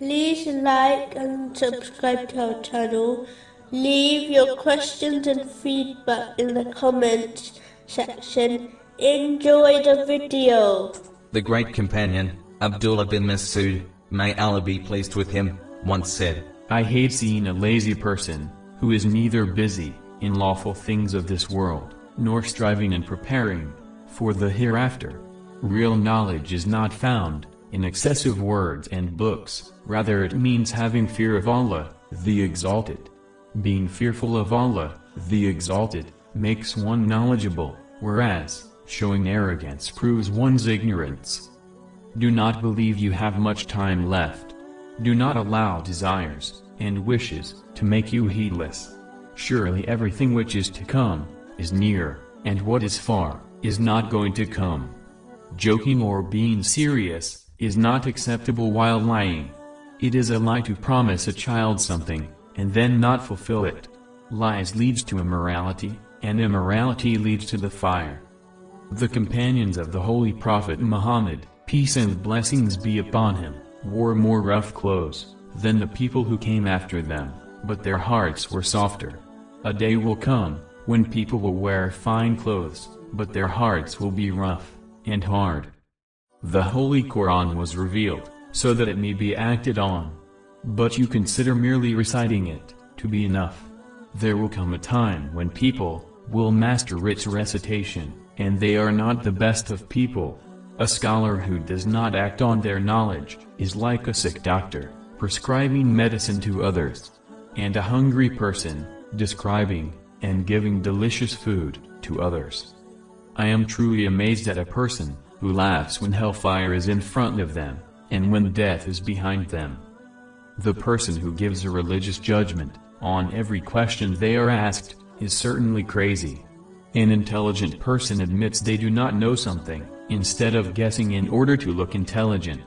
like and subscribe to our channel. Leave your questions and feedback in the comments section. Enjoy the video. The great companion, Abdullah bin Masud, may Allah be pleased with him, once said, I hate seeing a lazy person, who is neither busy, in lawful things of this world, nor striving and preparing, for the hereafter. Real knowledge is not found, in excessive words and books, rather it means having fear of Allah, the Exalted. Being fearful of Allah, the Exalted, makes one knowledgeable, whereas, showing arrogance proves one's ignorance. Do not believe you have much time left. Do not allow desires, and wishes, to make you heedless. Surely everything which is to come, is near, and what is far, is not going to come. Joking or being serious, is not acceptable while lying. It is a lie to promise a child something, and then not fulfill it. Lies leads to immorality, and immorality leads to the fire. The companions of the Holy Prophet Muhammad, peace and blessings be upon him, wore more rough clothes, than the people who came after them, but their hearts were softer. A day will come, when people will wear fine clothes, but their hearts will be rough, and hard. The Holy Quran was revealed, so that it may be acted on. But you consider merely reciting it, to be enough. There will come a time when people, will master its recitation, and they are not the best of people. A scholar who does not act on their knowledge, is like a sick doctor, prescribing medicine to others. And a hungry person, describing, and giving delicious food, to others. I am truly amazed at a person, who laughs when hellfire is in front of them, and when death is behind them. The person who gives a religious judgment, on every question they are asked, is certainly crazy. An intelligent person admits they do not know something, instead of guessing in order to look intelligent.